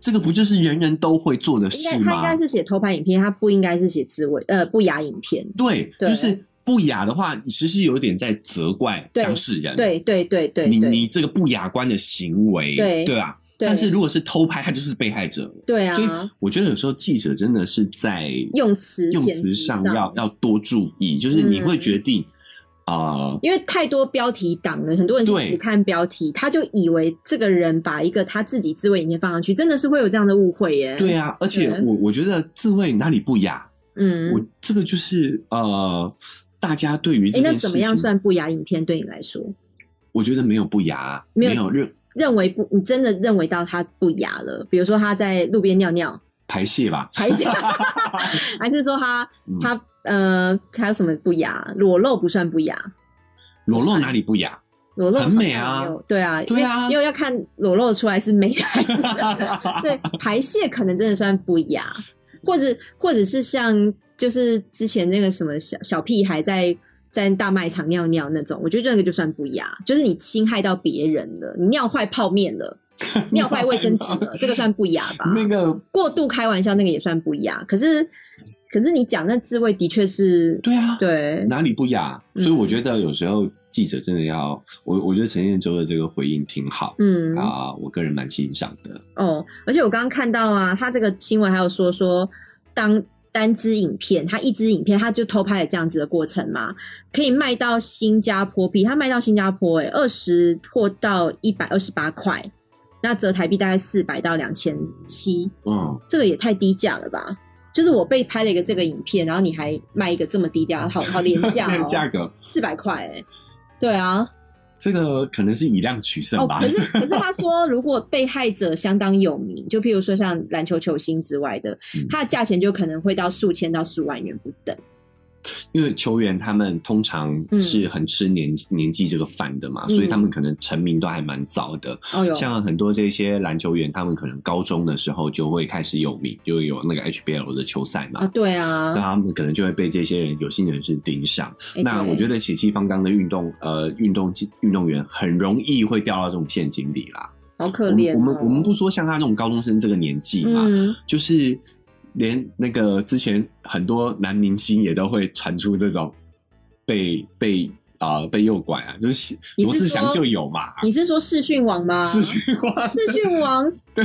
Speaker 2: 这个不就是人人都会做的事吗
Speaker 1: 该他应该？是写偷拍影片，他不应该是写自慰呃不雅影片。
Speaker 2: 对，
Speaker 1: 对
Speaker 2: 就是不雅的话，其实有点在责怪当事人。
Speaker 1: 对对对对对
Speaker 2: 你你这个不雅观的行为，
Speaker 1: 对
Speaker 2: 对吧？
Speaker 1: 对
Speaker 2: 但是如果是偷拍，他就是被害者。
Speaker 1: 对啊
Speaker 2: 所以
Speaker 1: 啊，
Speaker 2: 我觉得有时候记者真的是在
Speaker 1: 用词
Speaker 2: 用
Speaker 1: 词
Speaker 2: 词上
Speaker 1: 上
Speaker 2: 要要多注意，就是你会
Speaker 1: 嗯
Speaker 2: 决定啊、
Speaker 1: 因为太多标题党了，很多人是
Speaker 2: 对
Speaker 1: 只看标题，他就以为这个人把一个他自己自慰影片放上去，真的是会有这样的误会耶。
Speaker 2: 对啊，而且我我觉得自慰哪里不雅？
Speaker 1: 嗯，
Speaker 2: 我这个就是呃，大家对于这
Speaker 1: 诶，
Speaker 2: 件事情，
Speaker 1: 那怎么样算不雅影片？对你来说，
Speaker 2: 我觉得没有不雅，
Speaker 1: 没有
Speaker 2: 没有任
Speaker 1: 认为不，你真的认为到他不雅了？比如说他在路边尿尿，
Speaker 2: 排泄吧。
Speaker 1: 排泄，还是说他
Speaker 2: 嗯
Speaker 1: 他呃还有什么不雅？裸露不算不雅，
Speaker 2: 裸露哪里不雅？
Speaker 1: 裸露
Speaker 2: 很美啊
Speaker 1: 对啊，
Speaker 2: 对啊
Speaker 1: 因为因为要看裸露出来是美还是 对 排泄可能真的算不雅，或者或者是像就是之前那个什么小小屁孩在在大卖场尿尿那种，我觉得那个就算不雅，就是你侵害到别人了，你尿坏泡面了，尿坏卫生纸了，这个算不雅吧？
Speaker 2: 那个
Speaker 1: 过度开玩笑那个也算不雅，可是可是你讲那滋味的确是
Speaker 2: 对啊，
Speaker 1: 对
Speaker 2: 哪里不雅？
Speaker 1: 嗯
Speaker 2: 所以我觉得有时候记者真的要，我我觉得陈建州的这个回应挺好
Speaker 1: 嗯
Speaker 2: 啊，我个人蛮欣赏的。
Speaker 1: 哦，而且我刚刚看到啊，他这个新闻还有说说，当单支影片，他一支影片他就偷拍了这样子的过程嘛，可以卖到新加坡币，他卖到新加坡诶二十或到一百二十八块，那折台币大概四百到两千七，
Speaker 2: 嗯，
Speaker 1: 这个也太低价了吧？就是我被拍了一个这个影片，然后你还卖一个这么低价，好好廉价
Speaker 2: 那个
Speaker 1: 哦，
Speaker 2: 价格，
Speaker 1: 四百块哎，对啊，
Speaker 2: 这个可能是以量取胜
Speaker 1: 哦，
Speaker 2: 吧。
Speaker 1: 可是 可是他说，如果被害者相当有名，就譬如说像篮球球星之外的，
Speaker 2: 嗯
Speaker 1: 他的价钱就可能会到数千到数万元不等。
Speaker 2: 因为球员他们通常是很吃年、年纪这个饭的嘛，
Speaker 1: 嗯
Speaker 2: 所以他们可能成名都还蛮早的。像很多这些篮球员，他们可能高中的时候就会开始有名，就有那个 HBL 的球赛嘛。
Speaker 1: 啊，对啊
Speaker 2: 那，他们可能就会被这些人有心人士盯上。那我觉得血气方刚的运动呃运动运动员很容易会掉到这种陷阱里啦。
Speaker 1: 好可怜、哦。
Speaker 2: 我们我们不说像他这种高中生这个年纪嘛，
Speaker 1: 嗯，
Speaker 2: 就是连那个之前很多男明星也都会传出这种被被啊、呃被诱拐啊，就是罗志祥就有嘛，
Speaker 1: 你是说视讯网吗？
Speaker 2: 视讯网，
Speaker 1: 视讯网，对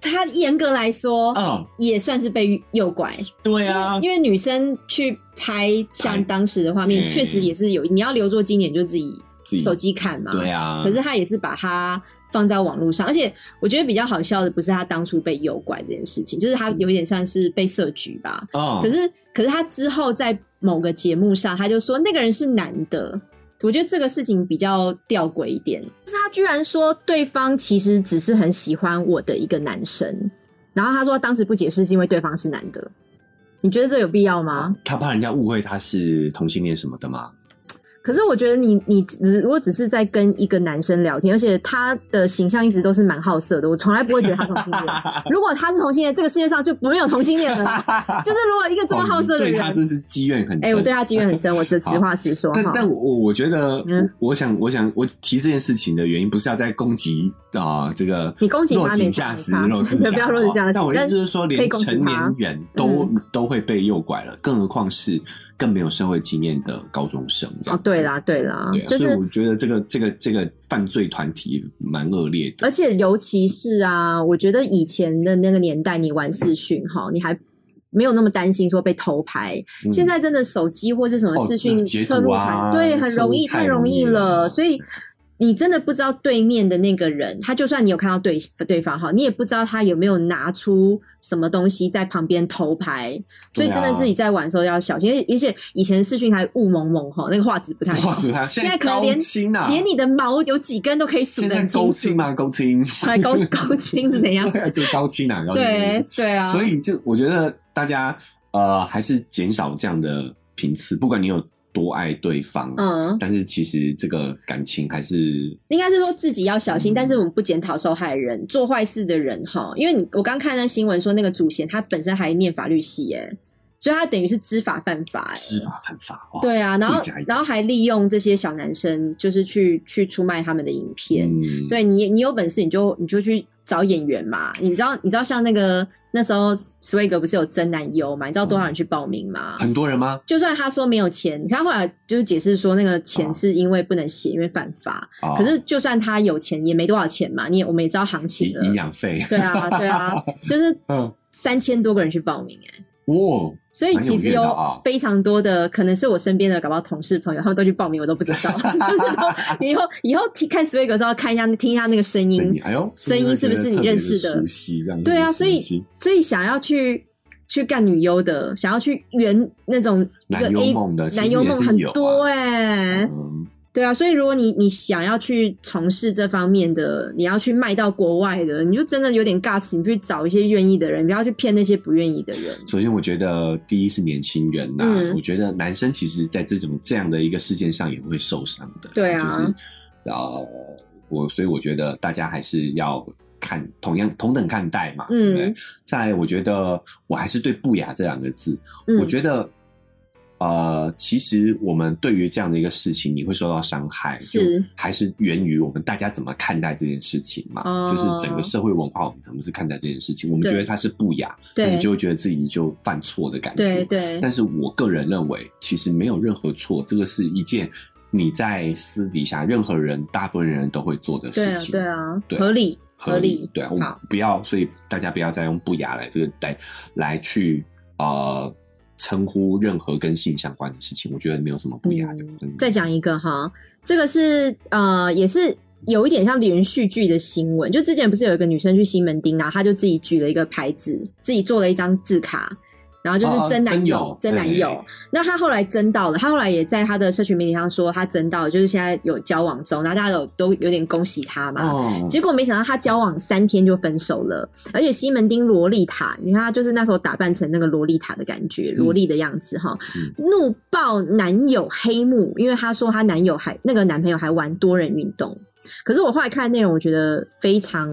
Speaker 1: 他严格来说。
Speaker 2: 嗯，
Speaker 1: 也算是被诱拐，
Speaker 2: 对啊，
Speaker 1: 因为女生去拍像当时的画面，
Speaker 2: 嗯
Speaker 1: 确实也是有。你要留作经典，就自己
Speaker 2: 自己
Speaker 1: 手机看嘛。
Speaker 2: 对啊，
Speaker 1: 可是他也是把它放在网络上，而且我觉得比较好笑的不是他当初被诱拐这件事情，就是他有点像是被设局吧。
Speaker 2: 哦，
Speaker 1: 可是，可是他之后在某个节目上，他就说那个人是男的。我觉得这个事情比较吊诡一点，就是他居然说对方其实只是很喜欢我的一个男生，然后他说当时不解释是因为对方是男的。你觉得这有必要吗？
Speaker 2: 他怕人家误会他是同性恋什么的吗？
Speaker 1: 可是我觉得你你只如果只是在跟一个男生聊天，而且他的形象一直都是蛮好色的，我从来不会觉得他同性恋。如果他是同性恋，这个世界上就没有同性恋了。就是如果一个这么好色的人
Speaker 2: 哦对他，真是积怨很深。
Speaker 1: 哎、我对他积怨很深，我这实话实说。
Speaker 2: 但但我我觉得，
Speaker 1: 嗯
Speaker 2: 我我想我想我提这件事情的原因，不是要在攻击啊、这个
Speaker 1: 你攻击他
Speaker 2: 落井下石，
Speaker 1: 差
Speaker 2: 落井下
Speaker 1: 不要落井下石
Speaker 2: 但我意思就是说，连成年人都、
Speaker 1: 嗯
Speaker 2: 都会被诱拐了，更何况是更没有社会经验的高中生这样。，
Speaker 1: 哦对啦，对啦，
Speaker 2: 对啊，
Speaker 1: 就是
Speaker 2: 所以我觉得这个这个这个犯罪团体蛮恶劣的。
Speaker 1: 而且尤其是啊，我觉得以前的那个年代，你玩视讯哈，你还没有那么担心说被偷拍。
Speaker 2: 嗯
Speaker 1: 现在真的手机或是什么
Speaker 2: 哦
Speaker 1: 视讯
Speaker 2: 截图
Speaker 1: 侧录
Speaker 2: 啊
Speaker 1: 团，对，很容易，
Speaker 2: 太
Speaker 1: 太容易
Speaker 2: 了。
Speaker 1: 所以你真的不知道对面的那个人，他就算你有看到对对方哈，你也不知道他有没有拿出什么东西在旁边偷拍。所以真的是你在玩的时候要小心，而且以前视讯还雾蒙蒙哈，那个画质不太好。
Speaker 2: 哇塞，他
Speaker 1: 现在可能连
Speaker 2: 清啊，
Speaker 1: 连你的毛有几根都可以数
Speaker 2: 现在
Speaker 1: 得很清楚
Speaker 2: 高清。吗？高清，
Speaker 1: 还高高清是怎样？
Speaker 2: 就高清啊，高清
Speaker 1: 对对啊，
Speaker 2: 所以就我觉得大家呃还是减少这样的频次，不管你有多爱对方，
Speaker 1: 嗯，
Speaker 2: 但是其实这个感情还是
Speaker 1: 应该是说自己要小心，
Speaker 2: 嗯。
Speaker 1: 但是我们不检讨受害人做坏事的人哈，因为你我刚看那新闻说那个祖贤他本身还念法律系耶，所以他等于是知法犯法、欸，
Speaker 2: 知法犯法哦。
Speaker 1: 对啊，然后然后还利用这些小男生，就是去去出卖他们的影片。
Speaker 2: 嗯，
Speaker 1: 对你，你有本事你就你就去找演员嘛。你知道你知道像那个那时候 Swag 不是有真男优嘛？你知道多少人去报名吗？
Speaker 2: 很多人吗？
Speaker 1: 就算他说没有钱，他后来就是解释说那个钱
Speaker 2: 哦
Speaker 1: 是因为不能写，因为犯法。
Speaker 2: 哦
Speaker 1: 可是就算他有钱，也没多少钱嘛。你也我们也知道行情了
Speaker 2: 营。营养费，
Speaker 1: 对啊，对啊，就是
Speaker 2: 嗯，
Speaker 1: 三千多个人去报名哎、
Speaker 2: 哇，
Speaker 1: 所以其实有非常多的，可能是我身边的搞不好同事朋友，他们都去报名，我都不知道。就是都以后以后听看 Swag 的时候，看一下听一下那个声音
Speaker 2: 声，音，哎呦，
Speaker 1: 声音是不是你认识的
Speaker 2: 熟悉这样？
Speaker 1: 对啊，所以所以想要去去干女优的，想要去圆那种一个
Speaker 2: 男优
Speaker 1: A
Speaker 2: 梦的
Speaker 1: 男优梦很多哎、
Speaker 2: 嗯，
Speaker 1: 对啊，所以如果你你想要去从事这方面的，你要去卖到国外的，你就真的有点 gas，你去找一些愿意的人，不要去骗那些不愿意的人。
Speaker 2: 首先我觉得第一是年轻人呐、
Speaker 1: 嗯
Speaker 2: 我觉得男生其实在这种这样的一个事件上也会受伤的，
Speaker 1: 对啊
Speaker 2: 就是呃，我所以我觉得大家还是要。看同样同等看待嘛，对不对
Speaker 1: 嗯？
Speaker 2: 再来，我觉得我还是对“不雅”这两个字，
Speaker 1: 嗯，
Speaker 2: 我觉得，呃，其实我们对于这样的一个事情，你会受到伤害，
Speaker 1: 是
Speaker 2: 就还是源于我们大家怎么看待这件事情嘛？
Speaker 1: 哦
Speaker 2: 就是整个社会文化，我们怎么是看待这件事情？我们
Speaker 1: 对
Speaker 2: 觉得它是不雅，那
Speaker 1: 对
Speaker 2: 你就会觉得自己就犯错的感觉。
Speaker 1: 对对
Speaker 2: 但是我个人认为，其实没有任何错，这个是一件你在私底下任何人、大部分人都会做的事情。
Speaker 1: 对啊，
Speaker 2: 对
Speaker 1: 合理
Speaker 2: 合
Speaker 1: 理，
Speaker 2: 对啊，我
Speaker 1: 们
Speaker 2: 不要，所以大家不要再用不雅来这个来来去呃称呼任何跟性相关的事情，我觉得没有什么不雅的。
Speaker 1: 再讲一个哈，这个是呃，也是有一点像连续剧的新闻。就之前不是有一个女生去西门町，然后她就自己举了一个牌子，自己做了一张字卡，然后就是
Speaker 2: 哦
Speaker 1: 真男友
Speaker 2: 真
Speaker 1: 男友。那她后来真到了，她后来也在她的社群媒体上说她真到了，就是现在有交往中，然后大家有都有点恭喜她嘛。
Speaker 2: 哦，
Speaker 1: 结果没想到他交往三天就分手了，而且西门町萝莉塔，你看他就是那时候打扮成那个萝莉塔的感觉，
Speaker 2: 嗯
Speaker 1: 萝莉的样子哈，
Speaker 2: 嗯
Speaker 1: 怒爆男友黑幕，因为她说她男友还那个男朋友还玩多人运动，可是我后来看内容，我觉得非常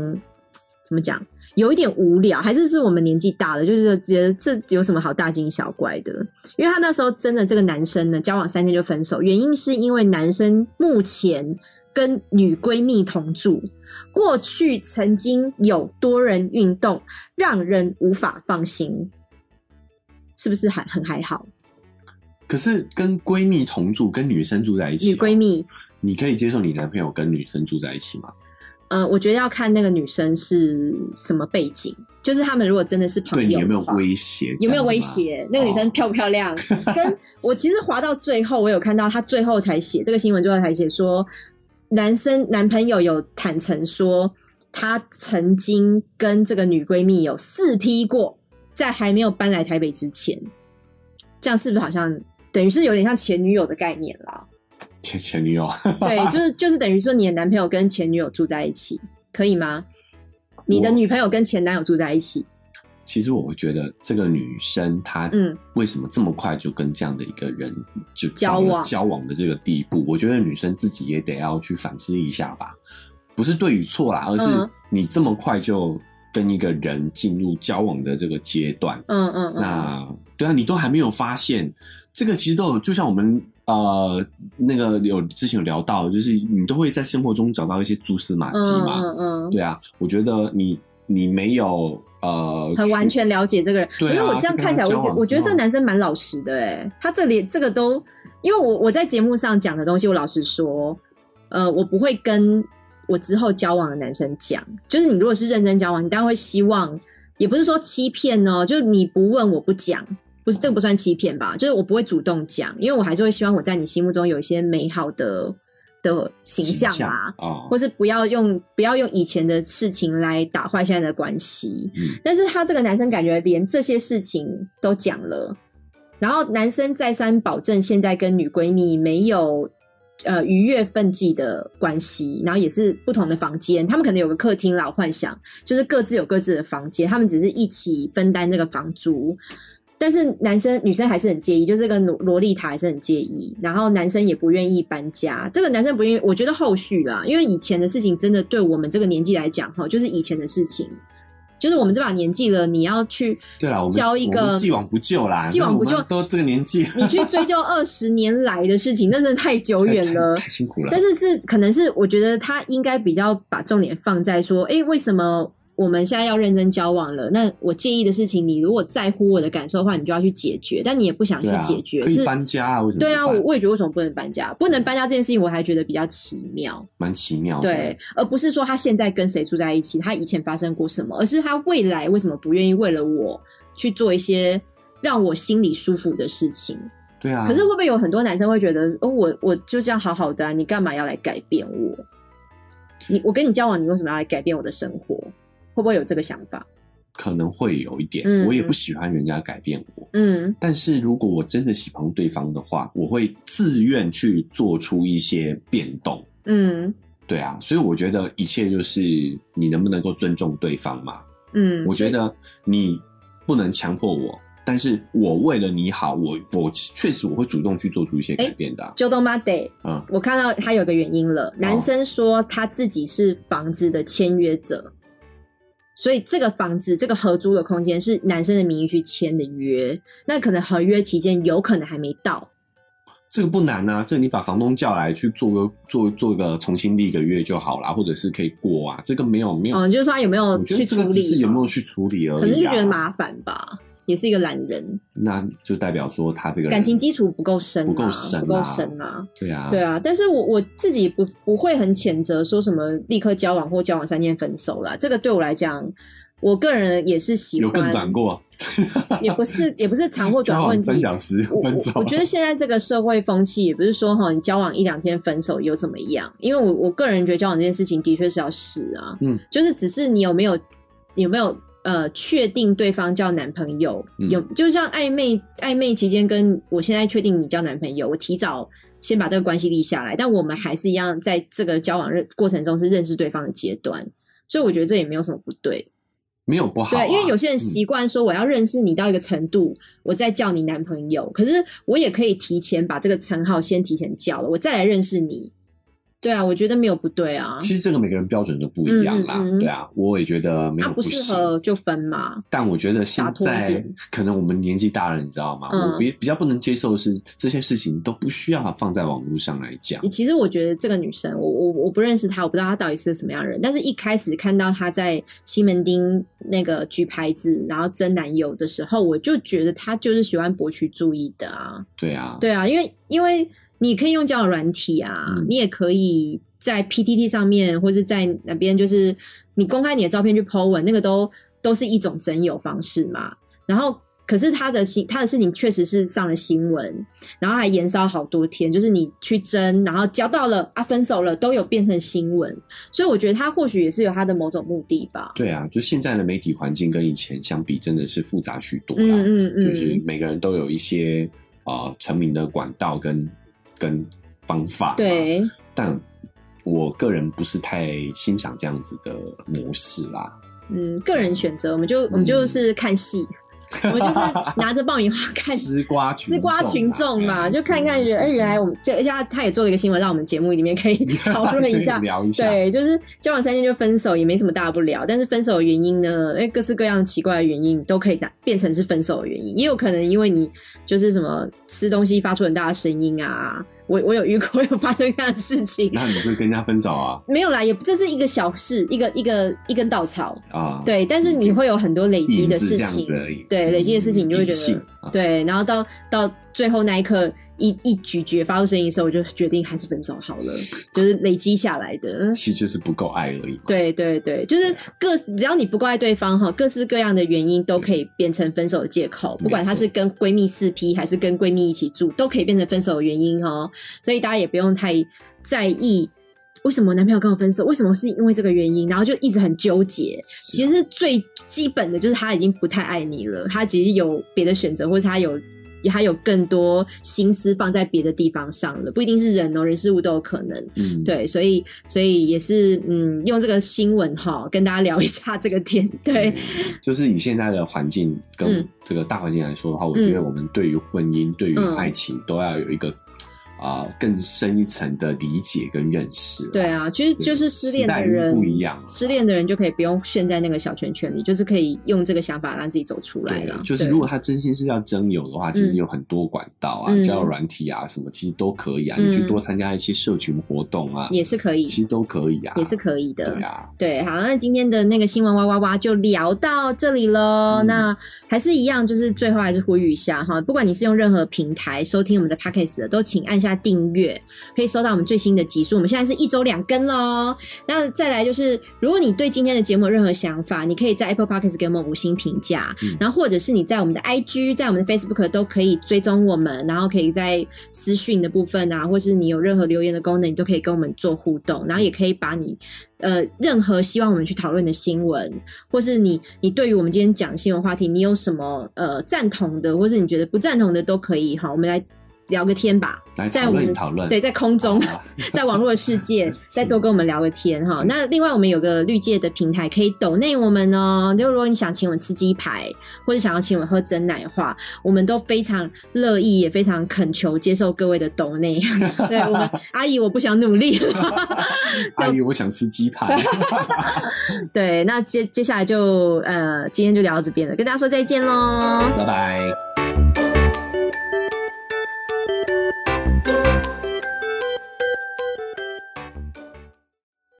Speaker 1: 怎么讲，有一点无聊，还是是我们年纪大了，就是觉得这有什么好大惊小怪的？因为他那时候真的这个男生呢，交往三天就分手，原因是因为男生目前跟女闺蜜同住，过去曾经有多人运动，让人无法放心，是不是还很还好？
Speaker 2: 可是跟闺蜜同住，跟女生住在一起、
Speaker 1: 女闺，蜜，
Speaker 2: 你可以接受你男朋友跟女生住在一起吗？
Speaker 1: 呃，我觉得要看那个女生是什么背景，就是他们如果真的是朋友，
Speaker 2: 对你有没有威胁？
Speaker 1: 有没有威？胁？那个女生
Speaker 2: 哦
Speaker 1: 漂不漂亮？跟我其实滑到最后，我有看到她最后才写这个新闻，最后才写说，男生男朋友有坦诚说，他曾经跟这个女闺蜜有四批过，在还没有搬来台北之前，这样是不是好像等于是有点像前女友的概念啦？
Speaker 2: 前 前女友，
Speaker 1: 对，就是就是等于说你的男朋友跟前女友住在一起，可以吗？你的女朋友跟前男友住在一起，
Speaker 2: 其实我会觉得这个女生她
Speaker 1: 嗯。
Speaker 2: 为什么这么快就跟这样的一个人就
Speaker 1: 交往
Speaker 2: 交往的这个地步？我觉得女生自己也得要去反思一下吧，不是对与错啦，而是
Speaker 1: 嗯。
Speaker 2: 你这么快就跟一个人进入交往的这个阶段，
Speaker 1: 嗯嗯嗯，
Speaker 2: 那对啊，你都还没有发现，这个其实都有，就像我们呃那个有之前有聊到，就是你都会在生活中找到一些蛛丝马迹
Speaker 1: 嗯
Speaker 2: 嘛。
Speaker 1: 嗯嗯，
Speaker 2: 对啊，我觉得你你没有呃
Speaker 1: 很完全了解这个人。可是我这样看起来，我觉我觉得这个男生蛮老实的哎，他这里这个都，因为我我在节目上讲的东西，我老实说，呃，我不会跟我之后交往的男生讲。就是你如果是认真交往，你当然会希望，也不是说欺骗哦，就是你不问我不讲。不是这个不算欺骗吧？就是我不会主动讲，因为我还是会希望我在你心目中有一些美好的的形象嘛，
Speaker 2: 啊，
Speaker 1: 或是不要用不要用以前的事情来打坏现在的关系。
Speaker 2: 嗯
Speaker 1: 但是他这个男生感觉连这些事情都讲了，然后男生再三保证现在跟女闺蜜没有呃逾越分际的关系，然后也是不同的房间，他们可能有个客厅啦，我幻想就是各自有各自的房间，他们只是一起分担这个房租。但是男生女生还是很介意，就这个萝萝莉塔还是很介意，然后男生也不愿意搬家。这个男生不愿意，我觉得后续啦，因为以前的事情真的对我们这个年纪来讲，哈，就是以前的事情，就是我们这把年纪了，你要去
Speaker 2: 对啦，我们
Speaker 1: 教一个
Speaker 2: 既往不咎啦，
Speaker 1: 既往不咎
Speaker 2: 都这个年纪，
Speaker 1: 你去追究二十年来的事情，那真的太久远了
Speaker 2: 太。太辛苦了。
Speaker 1: 但是是可能是我觉得他应该比较把重点放在说，哎，为什么我们现在要认真交往了？那我介意的事情，你如果在乎我的感受的话，你就要去解决，但你也不想去解决，
Speaker 2: 可以
Speaker 1: 是
Speaker 2: 搬家啊？为什么
Speaker 1: 对啊，我我也觉得为什么不能搬家？不能搬家这件事情，我还觉得比较奇妙。
Speaker 2: 蛮奇妙的。
Speaker 1: 对，而不是说他现在跟谁住在一起，他以前发生过什么，而是他未来为什么不愿意为了我去做一些让我心里舒服的事情？
Speaker 2: 对啊。
Speaker 1: 可是会不会有很多男生会觉得，哦，我我就这样好好的、啊，你干嘛要来改变我？你我跟你交往，你为什么要来改变我的生活？会不会有这个想法？
Speaker 2: 可能会有一点，
Speaker 1: 嗯。
Speaker 2: 我也不喜欢人家改变我。
Speaker 1: 嗯。
Speaker 2: 但是如果我真的喜欢对方的话，我会自愿去做出一些变动。
Speaker 1: 嗯。
Speaker 2: 对啊，所以我觉得一切就是你能不能够尊重对方嘛。
Speaker 1: 嗯，
Speaker 2: 我觉得你不能强迫我，但是我为了你好，我我确实我会主动去做出一些改变的啊、
Speaker 1: 就都 m day，
Speaker 2: 嗯，
Speaker 1: 我看到他有个原因了，男生说他自己是房子的签约者，所以这个房子这个合租的空间是男生的名义去签的约，那可能合约期间有可能还没到，
Speaker 2: 这个不难啊，这你把房东叫来去做个做做个重新立个约就好啦，或者是可以过啊，这个没有没有，
Speaker 1: 嗯，就是说他有没有去处理
Speaker 2: 有没有去处理而已、啊，
Speaker 1: 可能就觉得麻烦吧，也是一个懒人，
Speaker 2: 那就代表说他这个
Speaker 1: 感情基础不够深、啊，
Speaker 2: 不够深啊
Speaker 1: 不够深啊。
Speaker 2: 对啊，
Speaker 1: 对啊，但是我我自己不不会很谴责说什么立刻交往或交往三天分手啦，这个对我来讲，我个人也是喜
Speaker 2: 有
Speaker 1: 欢，
Speaker 2: 更短过，
Speaker 1: 也不是也不是长或短问题。
Speaker 2: 三小时
Speaker 1: 我
Speaker 2: 分手
Speaker 1: 我我觉得现在这个社会风气，也不是说哈，你交往一两天分手又怎么样？因为我我个人觉得交往这件事情的确是要试啊，
Speaker 2: 嗯，
Speaker 1: 就是只是你有没有有没有呃确定对方叫男朋友，
Speaker 2: 嗯
Speaker 1: 有就像暧昧暧昧期间，跟我现在确定你交男朋友，我提早先把这个关系立下来，但我们还是一样在这个交往认过程中是认识对方的阶段，所以我觉得这也没有什么不对。
Speaker 2: 没有不好、啊，
Speaker 1: 对，因为有些人
Speaker 2: 嗯
Speaker 1: 习惯说我要认识你到一个程度，我再叫你男朋友。可是我也可以提前把这个称号先提前叫了，我再来认识你。对啊，我觉得没有不对啊。
Speaker 2: 其实这个每个人标准都不一样啦，
Speaker 1: 嗯嗯嗯
Speaker 2: 对啊，我也觉得没有，不。
Speaker 1: 适合就分嘛。
Speaker 2: 但我觉得现在可能我们年纪大了，你知道吗？
Speaker 1: 嗯
Speaker 2: 我比比较不能接受的是这些事情都不需要放在网络上来讲。
Speaker 1: 其实我觉得这个女生，我我我不认识她，我不知道她到底是个什么样的人。但是一开始看到她在西门町那个举牌子，然后争男友的时候，我就觉得她就是喜欢博取注意的啊。
Speaker 2: 对啊，
Speaker 1: 对啊，因为因为你可以用交友软体啊，
Speaker 2: 嗯
Speaker 1: 你也可以在 PTT 上面，或是在哪边，就是你公开你的照片去 po 文，那个都都是一种征友方式嘛。然后，可是他的新他的事情确实是上了新闻，然后还延烧好多天，就是你去争，然后交到了啊，分手了，都有变成新闻。所以我觉得他或许也是有他的某种目的吧。
Speaker 2: 对啊，就现在的媒体环境跟以前相比，真的是复杂许多啦。
Speaker 1: 嗯嗯嗯，
Speaker 2: 就是每个人都有一些呃成名的管道跟跟方法。，
Speaker 1: 对，
Speaker 2: 但我个人不是太欣赏这样子的模式啦。
Speaker 1: 嗯，个人选择，我们就我们就是看戏。我们就是拿着爆米花 看
Speaker 2: 吃瓜群
Speaker 1: 吃瓜群众嘛，
Speaker 2: 哎
Speaker 1: 就看看觉得，哎，原来我们这，而且他他也做了一个新闻，让我们节目里面可以 讨论一下。
Speaker 2: 聊一下。
Speaker 1: 对，就是交往三天就分手，也没什么大不了。但是分手的原因呢，因为，各式各样奇怪的原因都可以打变成是分手的原因，也有可能因为你就是什么吃东西发出很大的声音啊，我我有遇过 有发生这样的事情，
Speaker 2: 那你就跟人家分手啊？
Speaker 1: 没有啦，也这是一个小事，一个一个一根稻草，
Speaker 2: 啊！
Speaker 1: 对，但是你会有很多累积的事情对，累积的事情你就会觉得，
Speaker 2: 啊。
Speaker 1: 对，然后到到最后那一刻一一咀嚼发出声音的时候，我就决定还是分手好了，就是累积下来的。
Speaker 2: 其实就是不够爱而已嘛。
Speaker 1: 对对对，就是各只要你不够爱对方哈，各式各样的原因都可以变成分手的借口，不管她是跟闺蜜四 P 还是跟闺蜜一起住，都可以变成分手的原因哦。所以大家也不用太在意。为什么男朋友跟我分手？为什么是因为这个原因？然后就一直很纠结。其实最基本的就是他已经不太爱你了，他其实有别的选择，或者他有他有更多心思放在别的地方上了，不一定是人哦，人事物都有可能。
Speaker 2: 嗯，
Speaker 1: 对，所以所以也是嗯，用这个新闻哈，跟大家聊一下这个点。对，
Speaker 2: 就是以现在的环境跟
Speaker 1: 嗯
Speaker 2: 这个大环境来说的话，我觉得我们对于婚姻、对于
Speaker 1: 嗯
Speaker 2: 爱情都要有一个啊、更深一层的理解跟认识。
Speaker 1: 对啊，其实就是失恋的人
Speaker 2: 不一样啊
Speaker 1: 失恋的人就可以不用陷在那个小圈圈里，就是可以用这个想法让自己走出来了。，
Speaker 2: 对就是如果他真心是要征友的话，其实有很多管道啊，
Speaker 1: 嗯
Speaker 2: 交友软体啊什么，其实都可以啊。
Speaker 1: 嗯
Speaker 2: 你去多参加一些社群活动啊，
Speaker 1: 也是可以，
Speaker 2: 其实都可以啊，
Speaker 1: 也是可以的。
Speaker 2: 对啊。
Speaker 1: 对，好，那今天的那个新闻哇哇哇就聊到这里喽。
Speaker 2: 嗯
Speaker 1: 那还是一样，就是最后还是呼吁一下哈，不管你是用任何平台收听我们的 podcast 的，都请按下订阅，可以收到我们最新的集数。我们现在是一周两更喽。那再来就是，如果你对今天的节目有任何想法，你可以在 Apple Podcast 给我们五星评价，
Speaker 2: 嗯
Speaker 1: 然后或者是你在我们的 IG、在我们的 Facebook 都可以追踪我们，然后可以在私讯的部分啊，或是你有任何留言的功能，你都可以跟我们做互动，然后也可以把你呃任何希望我们去讨论的新闻，或是你你对于我们今天讲的新闻话题，你有什么呃赞同的，或是你觉得不赞同的都可以哈，我们来聊个天吧，在我们
Speaker 2: 讨论，
Speaker 1: 对，在空中。在网络的世界，再多跟我们聊个天哈。那另外，我们有个绿界的平台可以抖内我们哦。就如果你想请我们吃鸡排，或者想要请我们喝真奶的话，我们都非常乐意，也非常恳求接受各位的抖内。对我们阿姨，我不想努力了。
Speaker 2: 阿姨，我想吃鸡排。
Speaker 1: 对，那接接下来就呃，今天就聊到这边了，跟大家说再见喽。
Speaker 2: 拜拜。